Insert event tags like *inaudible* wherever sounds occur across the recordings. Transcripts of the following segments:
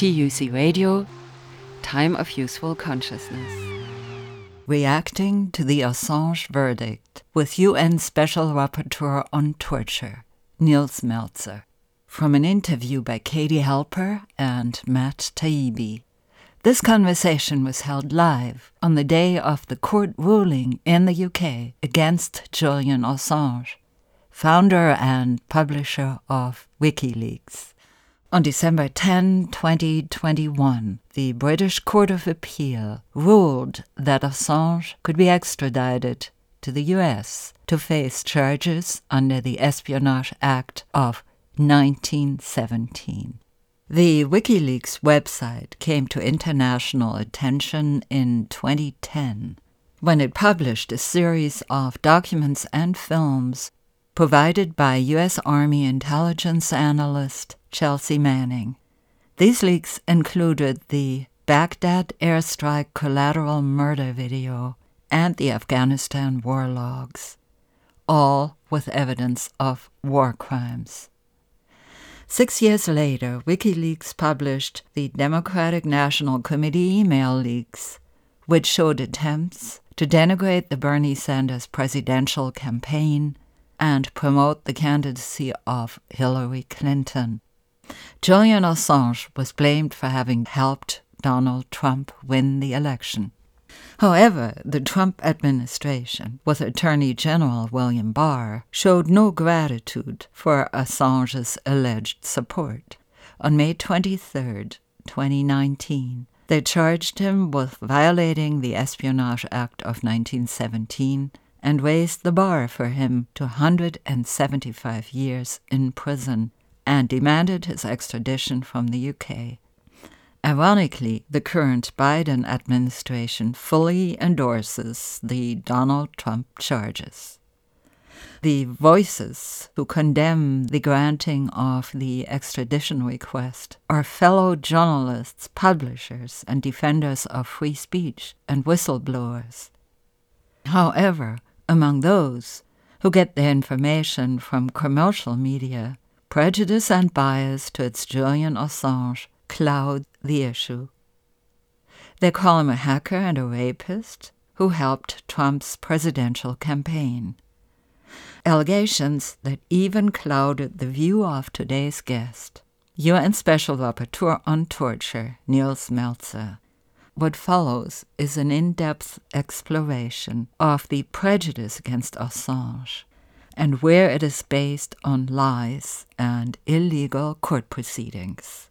TUC Radio, Time of Useful Consciousness. Reacting to the Assange verdict with UN Special Rapporteur on Torture, Nils Melzer, from an interview by Katie Halper and Matt Taibbi. This conversation was held live on the day of the court ruling in the UK against Julian Assange, founder and publisher of WikiLeaks. On December 10, 2021, the British Court of Appeal ruled that Assange could be extradited to the US to face charges under the Espionage Act of 1917. The WikiLeaks website came to international attention in 2010 when it published a series of documents and films provided by U.S. Army intelligence analyst Chelsea Manning. These leaks included the Baghdad airstrike collateral murder video and the Afghanistan war logs, all with evidence of war crimes. Six years later, WikiLeaks published the Democratic National Committee email leaks, which showed attempts to denigrate the Bernie Sanders presidential campaign and promote the candidacy of Hillary Clinton. Julian Assange was blamed for having helped Donald Trump win the election. However, the Trump administration, with Attorney General William Barr, showed no gratitude for Assange's alleged support. On May 23, 2019, they charged him with violating the Espionage Act of 1917 and raised the bar for him to 175 years in prison and demanded his extradition from the UK. Ironically, the current Biden administration fully endorses the Donald Trump charges. The voices who condemn the granting of the extradition request are fellow journalists, publishers, and defenders of free speech and whistleblowers. However, among those who get their information from commercial media, prejudice and bias towards Julian Assange cloud the issue. They call him a hacker and a rapist who helped Trump's presidential campaign. Allegations that even clouded the view of today's guest, UN Special Rapporteur on Torture, Nils Melzer. What follows is an in depth exploration of the prejudice against Assange and where it is based on lies and illegal court proceedings.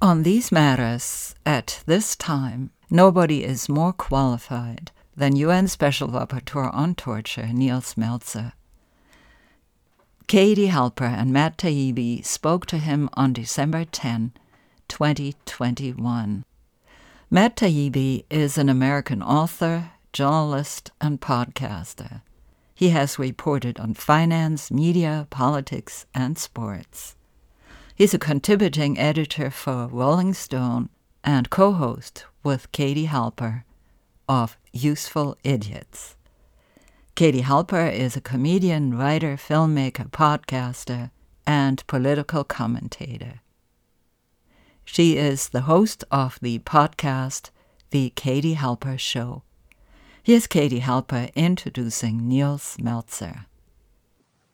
On these matters, at this time, nobody is more qualified than UN Special Rapporteur on Torture, Nils Melzer. Katie Halper and Matt Taibbi spoke to him on December 10, 2021. Matt Taibbi is an American author, journalist, and podcaster. He has reported on finance, media, politics, and sports. He's a contributing editor for Rolling Stone and co host with Katie Halper of Useful Idiots. Katie Halper is a comedian, writer, filmmaker, podcaster, and political commentator. She is the host of the podcast The Katie Halper Show. Here's Katie Halper introducing Nils Melzer.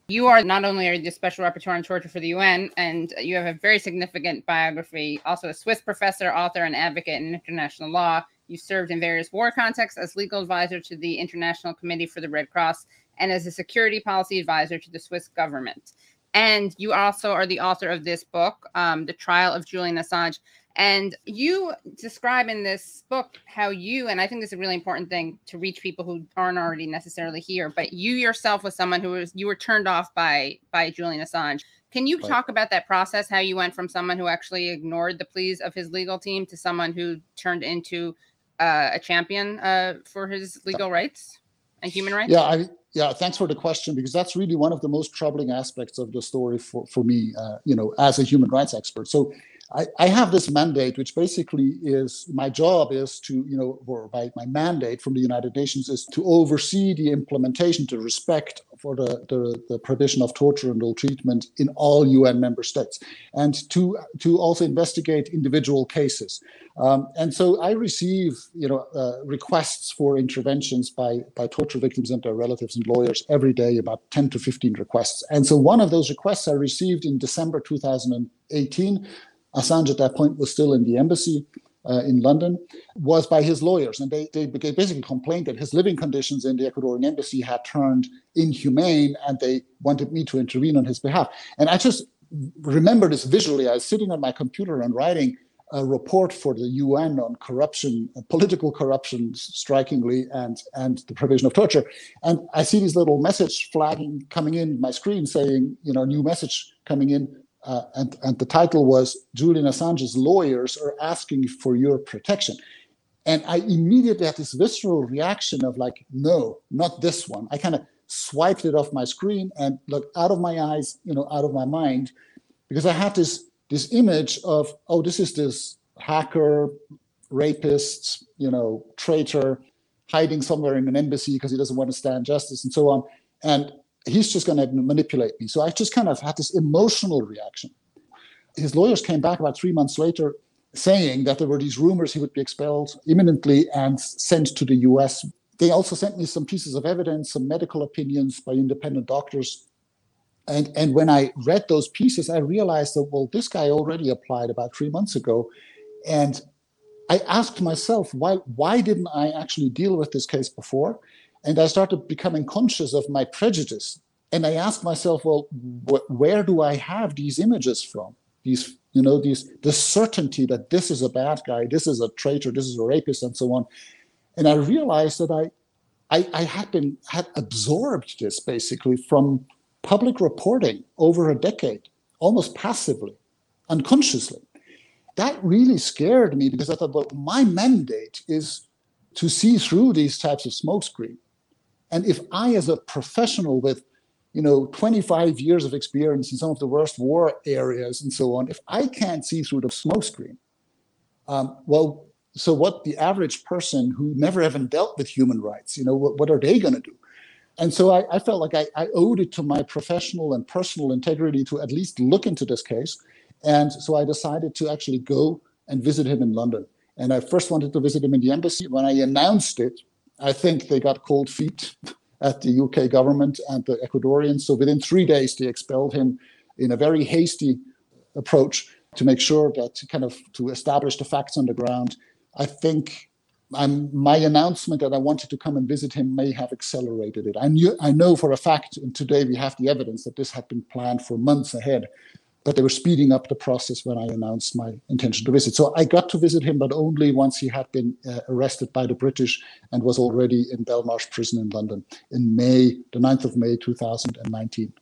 You are not only are the special rapporteur on torture for the UN, and you have a very significant biography, also a Swiss professor, author, and advocate in international law. You served in various war contexts as legal advisor to the International Committee for the Red Cross and as a security policy advisor to the Swiss government. And you also are the author of this book, um, The Trial of Julian Assange. And you describe in this book how you, and I think this is a really important thing to reach people who aren't already necessarily here, but you yourself was someone who was you were turned off by by Julian Assange. Can you right. talk about that process? How you went from someone who actually ignored the pleas of his legal team to someone who turned into uh, a champion uh, for his legal rights and human rights? Yeah, I, yeah. Thanks for the question because that's really one of the most troubling aspects of the story for for me. Uh, you know, as a human rights expert. So I, I have this mandate, which basically is my job is to, you know, or my, my mandate from the United Nations is to oversee the implementation, to respect for the, the, the provision of torture and ill treatment in all UN member states, and to, to also investigate individual cases. Um, and so I receive, you know, uh, requests for interventions by, by torture victims and their relatives and lawyers every day, about 10 to 15 requests. And so one of those requests I received in December 2018 Assange at that point was still in the embassy uh, in London, was by his lawyers. And they, they basically complained that his living conditions in the Ecuadorian embassy had turned inhumane and they wanted me to intervene on his behalf. And I just remember this visually. I was sitting on my computer and writing a report for the UN on corruption, political corruption, strikingly, and and the provision of torture. And I see these little message flagging coming in my screen saying, you know, new message coming in uh, and, and the title was Julian Assange's lawyers are asking for your protection. And I immediately had this visceral reaction of like, no, not this one. I kind of swiped it off my screen and looked out of my eyes, you know, out of my mind, because I had this this image of, oh, this is this hacker, rapist, you know, traitor, hiding somewhere in an embassy because he doesn't want to stand justice and so on. And he's just going to manipulate me. So I just kind of had this emotional reaction. His lawyers came back about three months later saying that there were these rumors he would be expelled imminently and sent to the US. They also sent me some pieces of evidence, some medical opinions by independent doctors. And, and when I read those pieces, I realized that, well, this guy already applied about three months ago. And I asked myself, why, why didn't I actually deal with this case before? And I started becoming conscious of my prejudice. And I asked myself, well, wh- where do I have these images from? These, you know, these the certainty that this is a bad guy, this is a traitor, this is a rapist, and so on. And I realized that I, I, I had been had absorbed this basically from public reporting over a decade, almost passively, unconsciously. That really scared me because I thought, well, my mandate is to see through these types of smokescreen and if I, as a professional with, you know, 25 years of experience in some of the worst war areas and so on, if I can't see through the smokescreen, um, well, so what the average person who never even dealt with human rights, you know, what, what are they going to do? And so I, I felt like I, I, owed it to my professional and personal integrity to at least look into this case. And so I decided to actually go and visit him in London. And I first wanted to visit him in the embassy. When I announced it, I think they got cold feet at the UK government and the Ecuadorians. So within three days, they expelled him in a very hasty approach to make sure that kind of to establish the facts on the ground. I think I'm, my announcement that I wanted to come and visit him may have accelerated it. I knew, I know for a fact, and today we have the evidence that this had been planned for months ahead but they were speeding up the process when I announced my intention to visit. So I got to visit him, but only once he had been uh, arrested by the British and was already in Belmarsh prison in London in May, the 9th of May, 2019.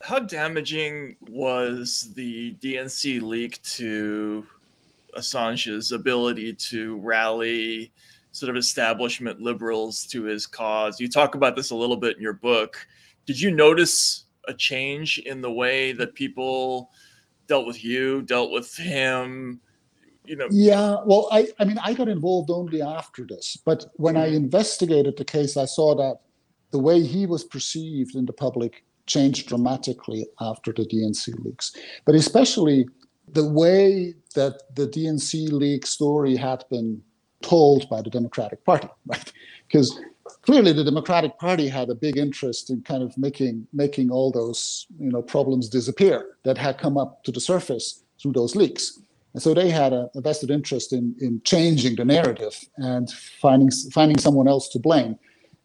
How damaging was the DNC leak to Assange's ability to rally sort of establishment liberals to his cause? You talk about this a little bit in your book. Did you notice a change in the way that people dealt with you, dealt with him? You know. Yeah, well, I, I mean, I got involved only after this, but when I mm-hmm. investigated the case, I saw that the way he was perceived in the public changed dramatically after the DNC leaks, but especially the way that the DNC leak story had been told by the Democratic Party, *laughs* right? Because clearly the Democratic Party had a big interest in kind of making making all those you know problems disappear that had come up to the surface through those leaks. And so they had a, a vested interest in in changing the narrative and finding finding someone else to blame.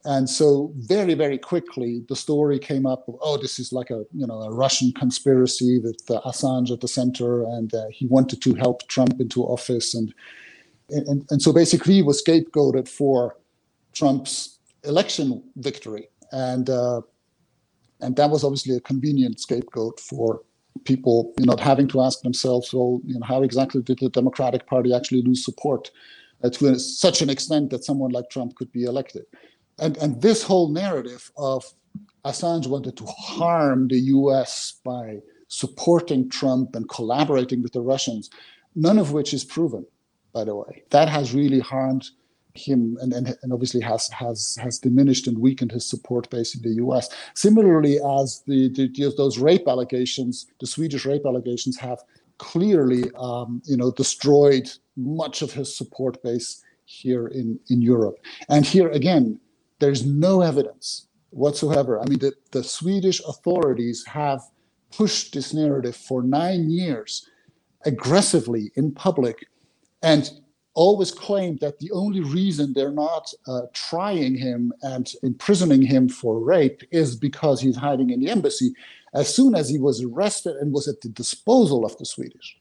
And so very very quickly the story came up. Of, oh, this is like a you know a Russian conspiracy with uh, Assange at the center, and uh, he wanted to help Trump into office, and and and so basically he was scapegoated for Trump's election victory, and uh, and that was obviously a convenient scapegoat for people, you know, having to ask themselves, well, you know, how exactly did the Democratic Party actually lose support uh, to such an extent that someone like Trump could be elected? And and this whole narrative of Assange wanted to harm the U.S. by supporting Trump and collaborating with the Russians, none of which is proven, by the way. That has really harmed him and, and, and obviously has, has, has diminished and weakened his support base in the US. Similarly, as the, the those rape allegations, the Swedish rape allegations have clearly um, you know, destroyed much of his support base here in, in Europe. And here again, there's no evidence whatsoever. I mean, the, the Swedish authorities have pushed this narrative for nine years aggressively in public and always claimed that the only reason they're not uh, trying him and imprisoning him for rape is because he's hiding in the embassy. As soon as he was arrested and was at the disposal of the Swedish,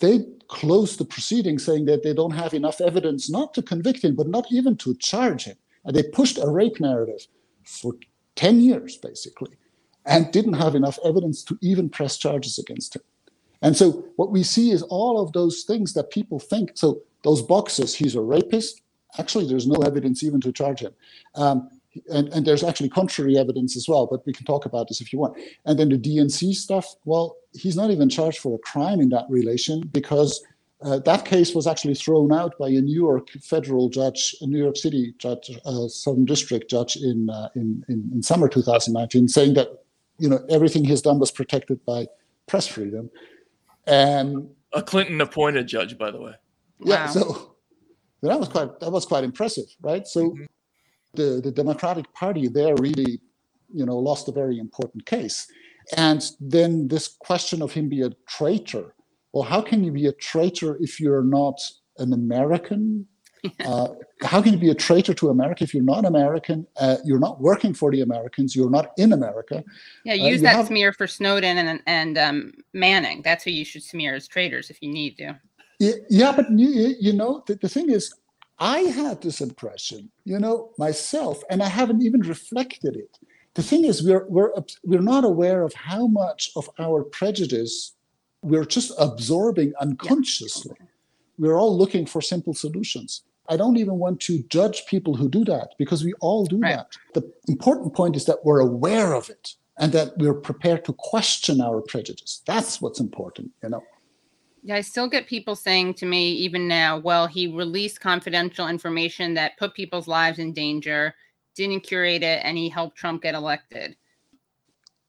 they closed the proceeding saying that they don't have enough evidence not to convict him, but not even to charge him. And they pushed a rape narrative for 10 years, basically, and didn't have enough evidence to even press charges against him. And so what we see is all of those things that people think. So those boxes, he's a rapist. Actually, there's no evidence even to charge him. Um, and, and there's actually contrary evidence as well, but we can talk about this if you want. And then the DNC stuff, well, he's not even charged for a crime in that relation because uh, that case was actually thrown out by a New York federal judge, a New York City judge, uh, Southern District judge in, uh, in, in, in summer 2019, saying that you know everything he's done was protected by press freedom. And a Clinton appointed judge, by the way. Yeah, wow. so that was quite that was quite impressive, right? So mm-hmm. the the Democratic Party there really, you know, lost a very important case. And then this question of him be a traitor. Well, how can you be a traitor if you're not an American? *laughs* Uh, how can you be a traitor to America if you're not American? Uh, you're not working for the Americans. You're not in America. Yeah, uh, use uh, that have... smear for Snowden and and um, Manning. That's who you should smear as traitors if you need to. Yeah, but you, you know, the, the thing is, I had this impression, you know, myself, and I haven't even reflected it. The thing is, we're, we're, we're not aware of how much of our prejudice we're just absorbing unconsciously. Yeah. We're all looking for simple solutions. I don't even want to judge people who do that because we all do right. that. The important point is that we're aware of it and that we're prepared to question our prejudice. That's what's important, you know. Yeah, I still get people saying to me, even now, well, he released confidential information that put people's lives in danger, didn't curate it, and he helped Trump get elected.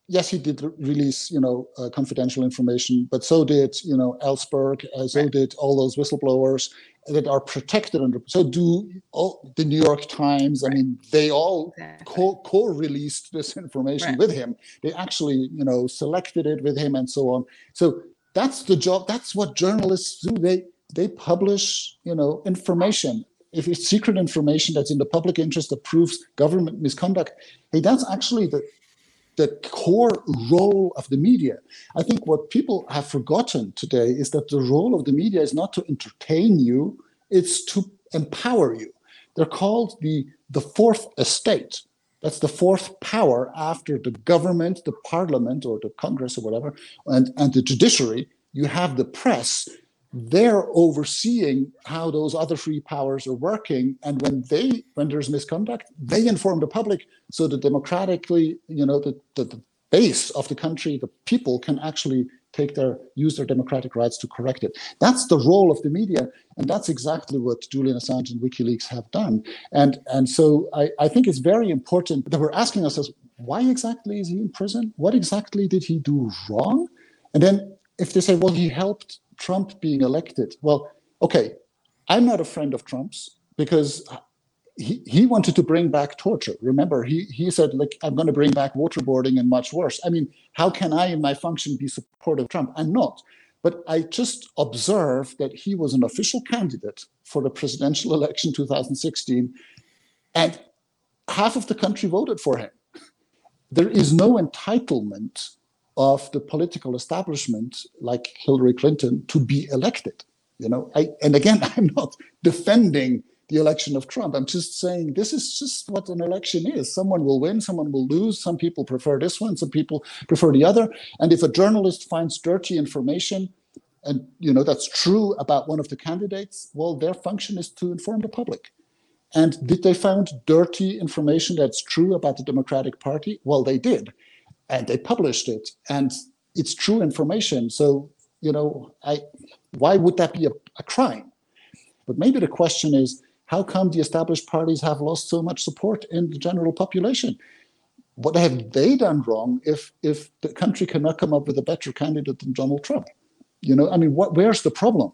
Yes, he did release, you know, uh, confidential information, but so did, you know, Ellsberg, uh, so right. did all those whistleblowers that are protected under. So do all the New York Times. Right. I mean, they all exactly. co- co-released this information right. with him. They actually, you know, selected it with him and so on. So that's the job that's what journalists do they they publish you know information if it's secret information that's in the public interest that proves government misconduct hey that's actually the the core role of the media. I think what people have forgotten today is that the role of the media is not to entertain you, it's to empower you. They're called the, the fourth estate. That's the fourth power after the government, the parliament, or the Congress, or whatever, and, and the judiciary. You have the press. They're overseeing how those other three powers are working, and when they when there's misconduct, they inform the public so that democratically, you know, the, the, the base of the country, the people can actually take their use their democratic rights to correct it. That's the role of the media, and that's exactly what Julian Assange and WikiLeaks have done. And and so I, I think it's very important that we're asking ourselves why exactly is he in prison? What exactly did he do wrong? And then if they say, well, he helped Trump being elected, well, okay, I'm not a friend of Trump's because he, he wanted to bring back torture. Remember, he, he said, like, I'm going to bring back waterboarding and much worse. I mean, how can I, in my function, be supportive of Trump? I'm not. But I just observed that he was an official candidate for the presidential election 2016, and half of the country voted for him. There is no entitlement of the political establishment, like Hillary Clinton, to be elected. You know, I, and again, *laughs* I'm not defending the election of Trump. I'm just saying this is just what an election is. Someone will win, someone will lose. Some people prefer this one, some people prefer the other. And if a journalist finds dirty information, and you know that's true about one of the candidates, well, their function is to inform the public. And did they find dirty information that's true about the Democratic Party? Well, they did, and they published it. And it's true information. So, you know, I why would that be a, a crime? But maybe the question is, how come the established parties have lost so much support in the general population? What have they done wrong if if the country cannot come up with a better candidate than Donald Trump? You know, I mean, what where's the problem?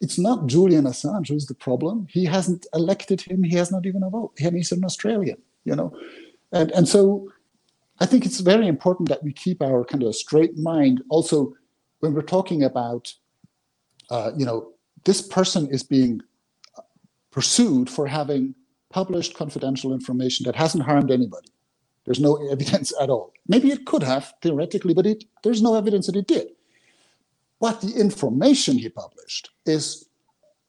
It's not Julian Assange who's the problem. He hasn't elected him. He has not even a vote. I mean, he's an Australian. You know, and and so I think it's very important that we keep our kind of straight mind. Also, when we're talking about, uh, you know, this person is being pursued for having published confidential information that hasn't harmed anybody. There's no evidence at all. Maybe it could have theoretically, but it, there's no evidence that it did. But the information he published is,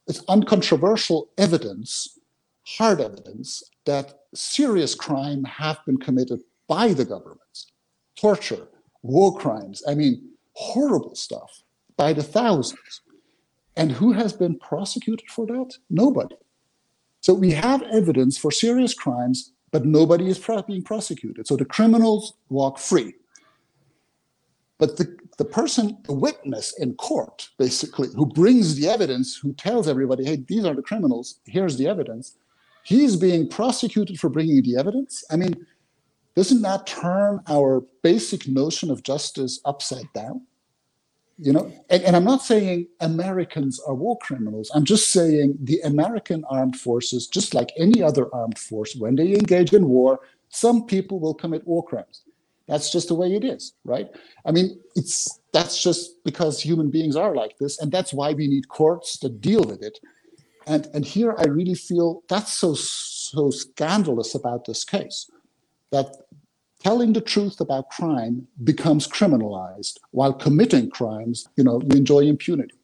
is uncontroversial evidence, hard evidence that serious crime have been committed by the governments. Torture, war crimes, I mean, horrible stuff by the thousands. And who has been prosecuted for that? Nobody. So we have evidence for serious crimes, but nobody is being prosecuted. So the criminals walk free. But the, the person, the witness in court, basically, who brings the evidence, who tells everybody, hey, these are the criminals, here's the evidence, he's being prosecuted for bringing the evidence. I mean, doesn't that turn our basic notion of justice upside down? You know and, and, i'm not saying americans are war criminals. I'm just saying the american armed forces just like any other armed force when they engage in war some people will commit war crimes. That's just the way it is right? I mean it's that's just because human beings are like this and that's why we need courts to deal with it. And and here i really feel that's so so scandalous about this case that telling the truth about crime becomes criminalized. While committing crimes you know you enjoy impunity.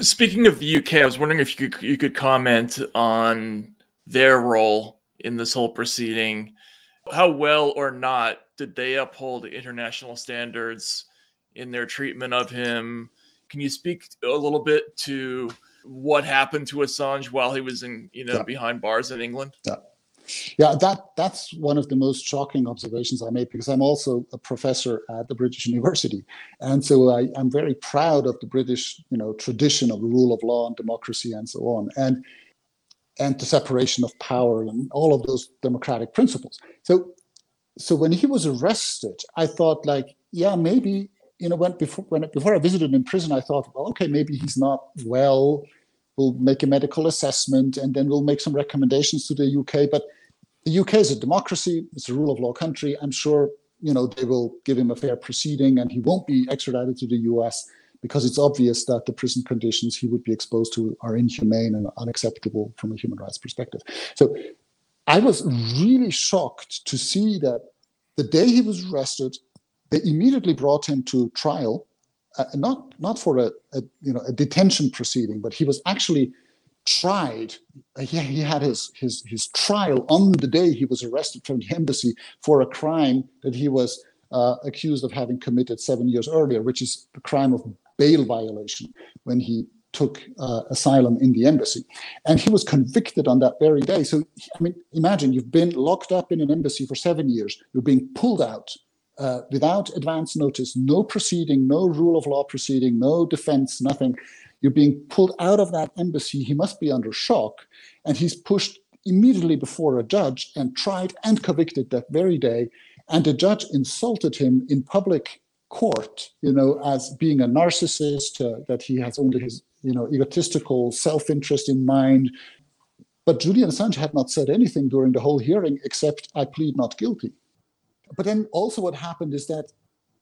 Speaking of the uk i was wondering if you could you could comment on their role in this whole proceeding. How well or not did they uphold international standards in their treatment of him? Can you speak a little bit to what happened to assange while he was in you know yeah. behind bars in england? Yeah yeah, that that's one of the most shocking observations I made because I'm also a professor at the British University, and so I, am very proud of the British, you know, tradition of rule of law and democracy and so on, and and the separation of power and all of those democratic principles. So, so when he was arrested, I thought like, yeah, maybe you know, when before when before I visited him in prison, I thought, well, okay, maybe he's not well We'll make a medical assessment and then we'll make some recommendations to the UK. But the UK is a democracy, it's a rule of law country. I'm sure you know they will give him a fair proceeding and he won't be extradited to the US because it's obvious that the prison conditions he would be exposed to are inhumane and unacceptable from a human rights perspective. So I was really shocked to see that the day he was arrested, they immediately brought him to trial uh, not not for a, a, you know a detention proceeding, but he was actually tried. He, he had his, his his trial on the day he was arrested from the embassy for a crime that he was uh, accused of having committed seven years earlier, which is the crime of bail violation when he took uh, asylum in the embassy. And he was convicted on that very day. So, I mean, imagine you've been locked up in an embassy for seven years, you're being pulled out uh, without advance notice, no proceeding, no rule of law proceeding, no defense, nothing. You're being pulled out of that embassy. He must be under shock. And he's pushed immediately before a judge and tried and convicted that very day. And the judge insulted him in public court, you know, as being a narcissist, uh, that he has only his, you know, egotistical self interest in mind. But Julian Assange had not said anything during the whole hearing except, I plead not guilty but then also what happened is that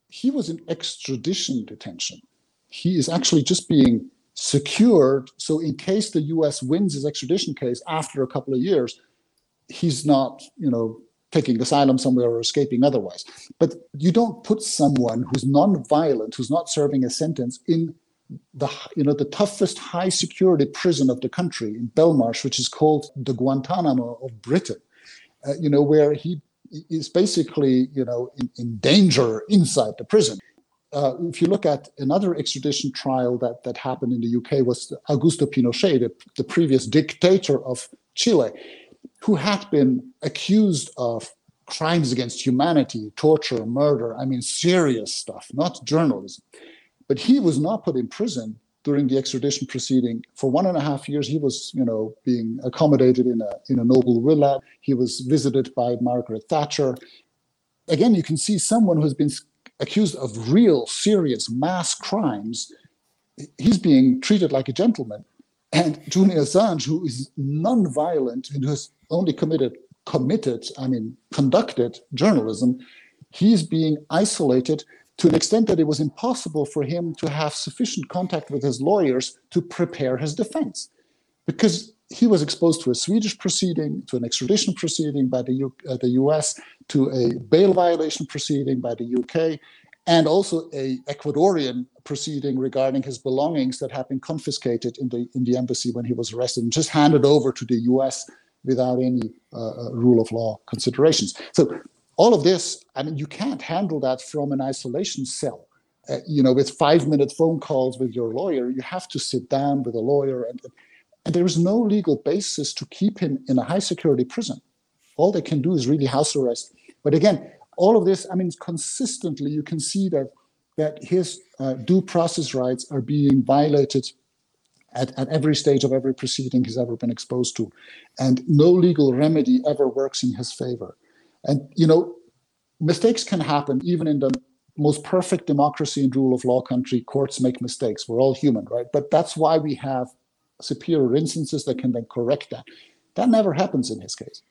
he was in extradition detention. He is actually just being secured. So in case the US wins his extradition case after a couple of years, he's not, you know, taking asylum somewhere or escaping otherwise. But you don't put someone who's non-violent, who's not serving a sentence in the you know the toughest high security prison of the country in Belmarsh, which is called the Guantanamo of Britain. Uh, you know where he is basically, you know, in, in danger inside the prison. Uh, if you look at another extradition trial that, that happened in the UK was Augusto Pinochet, the, the previous dictator of Chile, who had been accused of crimes against humanity, torture, murder. I mean, serious stuff, not journalism. But he was not put in prison during the extradition proceeding. For one and a half years, he was, you know, being accommodated in a in a noble villa. He was visited by Margaret Thatcher. Again, you can see someone who's been accused of real, serious mass crimes. He's being treated like a gentleman. And Julian Assange, who is non-violent and who has only committed committed, I mean, conducted journalism, he's being isolated to an extent that it was impossible for him to have sufficient contact with his lawyers to prepare his defense. Because he was exposed to a Swedish proceeding, to an extradition proceeding by the, U- uh, the US, to a bail violation proceeding by the UK, and also a Ecuadorian proceeding regarding his belongings that had been confiscated in the in the embassy when he was arrested and just handed over to the US without any uh, uh, rule of law considerations. So all of this, I mean, you can't handle that from an isolation cell. Uh, you know, with five minute phone calls with your lawyer, you have to sit down with a lawyer, and, and there is no legal basis to keep him in a high security prison. All they can do is really house arrest. But again, all of this, I mean, consistently, you can see that that his uh, due process rights are being violated at, at every stage of every proceeding he's ever been exposed to. And no legal remedy ever works in his favor. And, you know, mistakes can happen even in the most perfect democracy and rule of law country. Courts make mistakes. We're all human, right? But that's why we have superior instances that can then correct that. That never happens in his case.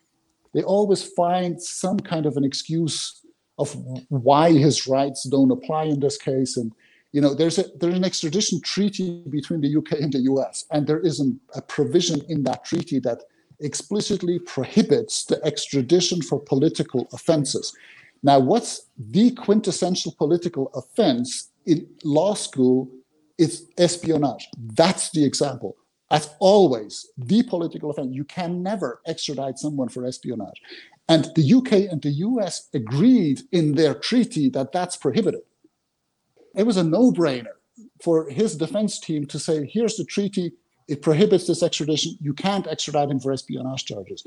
They always find some kind of an excuse of why his rights don't apply in this case. And you know, there's a there's an extradition treaty between the UK and the US, and there is an, a provision in that treaty that explicitly prohibits the extradition for political offenses. Now, what's the quintessential political offense in law school? It's espionage. That's the example. As always, the political offense. You can never extradite someone for espionage. And the UK and the US agreed in their treaty that that's prohibited. It was a no brainer for his defense team to say, here's the treaty, it prohibits this extradition. You can't extradite him for espionage charges.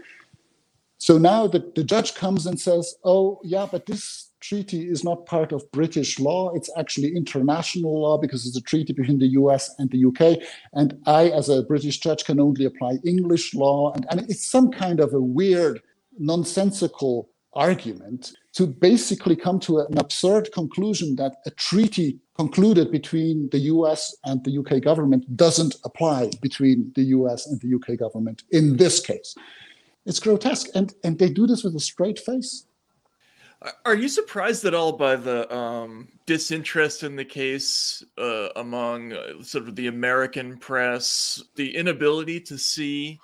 So now the, the judge comes and says, oh, yeah, but this treaty is not part of British law. It's actually international law because it's a treaty between the US and the UK. And I, as a British judge, can only apply English law. And, and it's some kind of a weird, nonsensical argument to basically come to an absurd conclusion that a treaty concluded between the US and the UK government doesn't apply between the US and the UK government in this case. It's grotesque. And, and they do this with a straight face. Are you surprised at all by the um, disinterest in the case uh, among uh, sort of the American press, the inability to see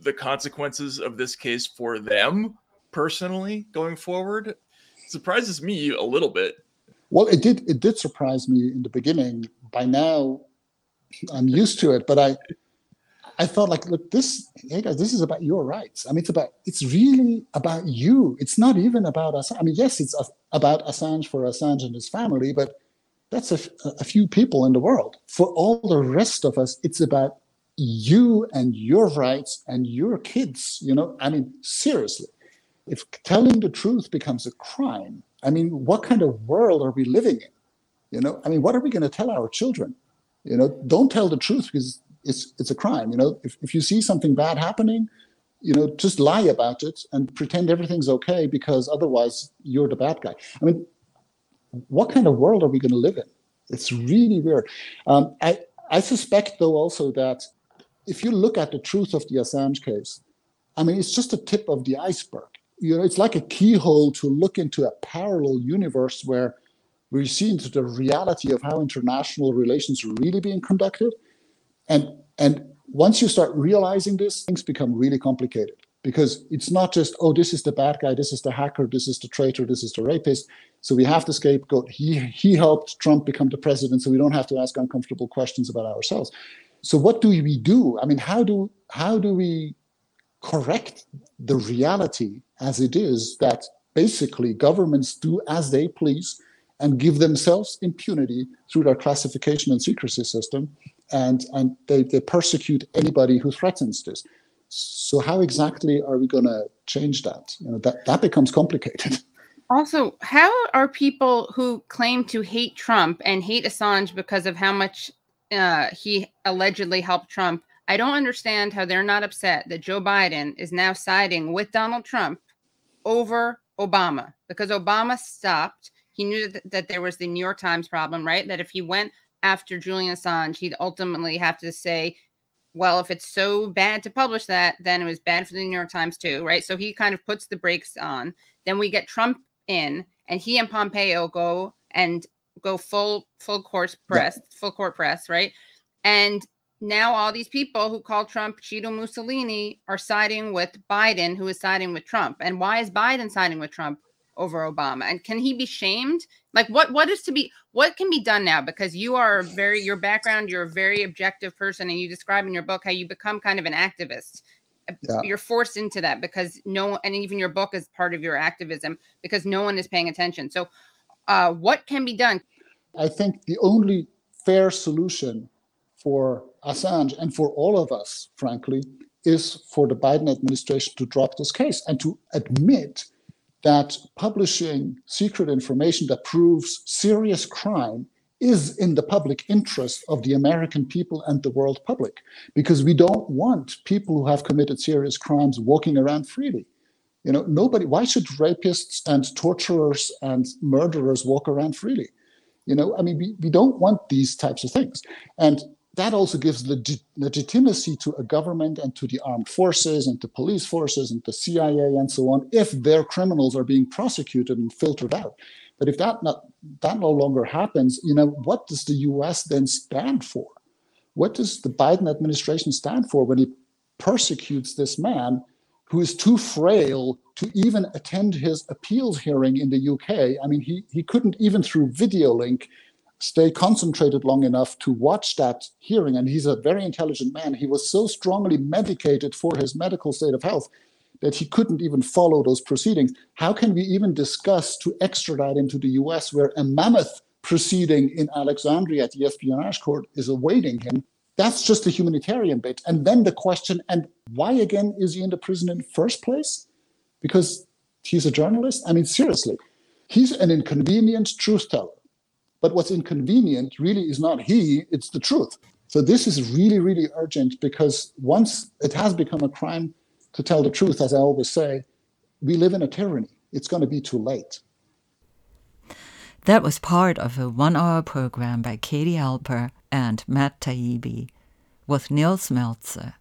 the consequences of this case for them personally going forward? Surprises me a little bit. Well, it did. It did surprise me in the beginning. By now, I'm used to it. But I, I thought like, look, this, hey guys, this is about your rights. I mean, it's about, it's really about you. It's not even about us. I mean, yes, it's about Assange for Assange and his family, but that's a, a few people in the world. For all the rest of us, it's about you and your rights and your kids. You know, I mean, seriously, if telling the truth becomes a crime, I mean, what kind of world are we living in? You know, I mean, what are we going to tell our children? You know, don't tell the truth because it's it's a crime. You know, if, if you see something bad happening, you know, just lie about it and pretend everything's okay because otherwise you're the bad guy. I mean, what kind of world are we going to live in? It's really weird. Um, I I suspect though also that if you look at the truth of the Assange case, I mean, it's just a tip of the iceberg. You know, it's like a keyhole to look into a parallel universe where we see into the reality of how international relations are really being conducted and and once you start realizing this, things become really complicated because it's not just oh this is the bad guy, this is the hacker, this is the traitor, this is the rapist. So we have the scapegoat. He he helped Trump become the president, so we don't have to ask uncomfortable questions about ourselves. So what do we do? I mean, how do how do we correct the reality as it is that basically governments do as they please and give themselves impunity through their classification and secrecy system and and they, they persecute anybody who threatens this. So how exactly are we going to change that? You know, that that becomes complicated. *laughs* Also, how are people who claim to hate Trump and hate Assange because of how much uh, he allegedly helped Trump? I don't understand how they're not upset that Joe Biden is now siding with Donald Trump over Obama because Obama stopped. He knew that, that there was the New York Times problem, right? That if he went after Julian Assange, he'd ultimately have to say, well, if it's so bad to publish that, then it was bad for the New York Times too, right? So he kind of puts the brakes on. Then we get Trump in, and he and Pompeo go and go full full course press, yeah. full court press, right? And now all these people who call Trump Cheeto Mussolini are siding with Biden, who is siding with Trump. And why is Biden siding with Trump over Obama? And can he be shamed? Like what what is to be what can be done now? Because you are very your background, you're a very objective person, and you describe in your book how you become kind of an activist. Yeah. You're forced into that because no, and even your book is part of your activism because no one is paying attention. So, uh, what can be done? I think the only fair solution for Assange and for all of us, frankly, is for the Biden administration to drop this case and to admit that publishing secret information that proves serious crime is in the public interest of the American people and the world public, because we don't want people who have committed serious crimes walking around freely. You know, nobody, why should rapists and torturers and murderers walk around freely? You know, I mean, we, we don't want these types of things. And that also gives leg- legitimacy to a government and to the armed forces and to police forces and the CIA and so on if their criminals are being prosecuted and filtered out. But if that not, that no longer happens, you know, what does the U.S. then stand for? What does the Biden administration stand for when he persecutes this man who is too frail to even attend his appeals hearing in the UK? I mean, he he couldn't even through video link stay concentrated long enough to watch that hearing. And he's a very intelligent man. He was so strongly medicated for his medical state of health that he couldn't even follow those proceedings. How can we even discuss to extradite him to the US, where a mammoth proceeding in Alexandria at the espionage court is awaiting him? That's just the humanitarian bit. And then the question, and why again is he in the prison in the first place? Because he's a journalist? I mean, seriously, he's an inconvenient truth teller. But what's inconvenient really is not he, it's the truth. So this is really, really urgent because once it has become a crime to tell the truth, as I always say, we live in a tyranny. It's going to be too late. That was part of a one hour program by Katie Halper and Matt Taibbi with Nils Melzer,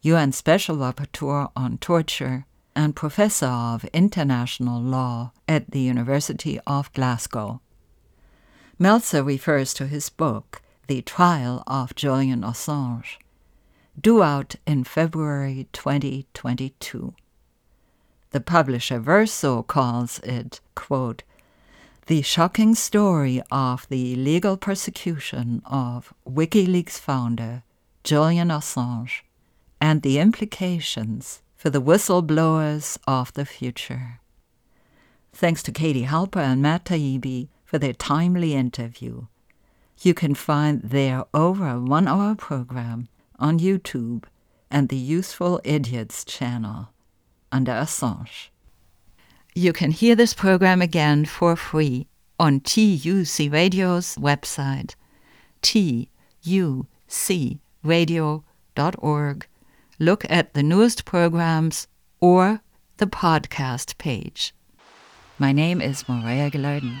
UN Special Rapporteur on Torture and Professor of International Law at the University of Glasgow. Melzer refers to his book, The Trial of Julian Assange, due out in February 2022. The publisher Verso calls it, quote, the shocking story of the legal persecution of WikiLeaks founder Julian Assange and the implications for the whistleblowers of the future. Thanks to Katie Halper and Matt Taibbi for their timely interview. You can find their over one hour program on YouTube and the Useful Idiots channel under Assange. You can hear this program again for free on TUC Radio's website, tucradio.org. Look at the newest programs or the podcast page. My name is Maria Gilardin.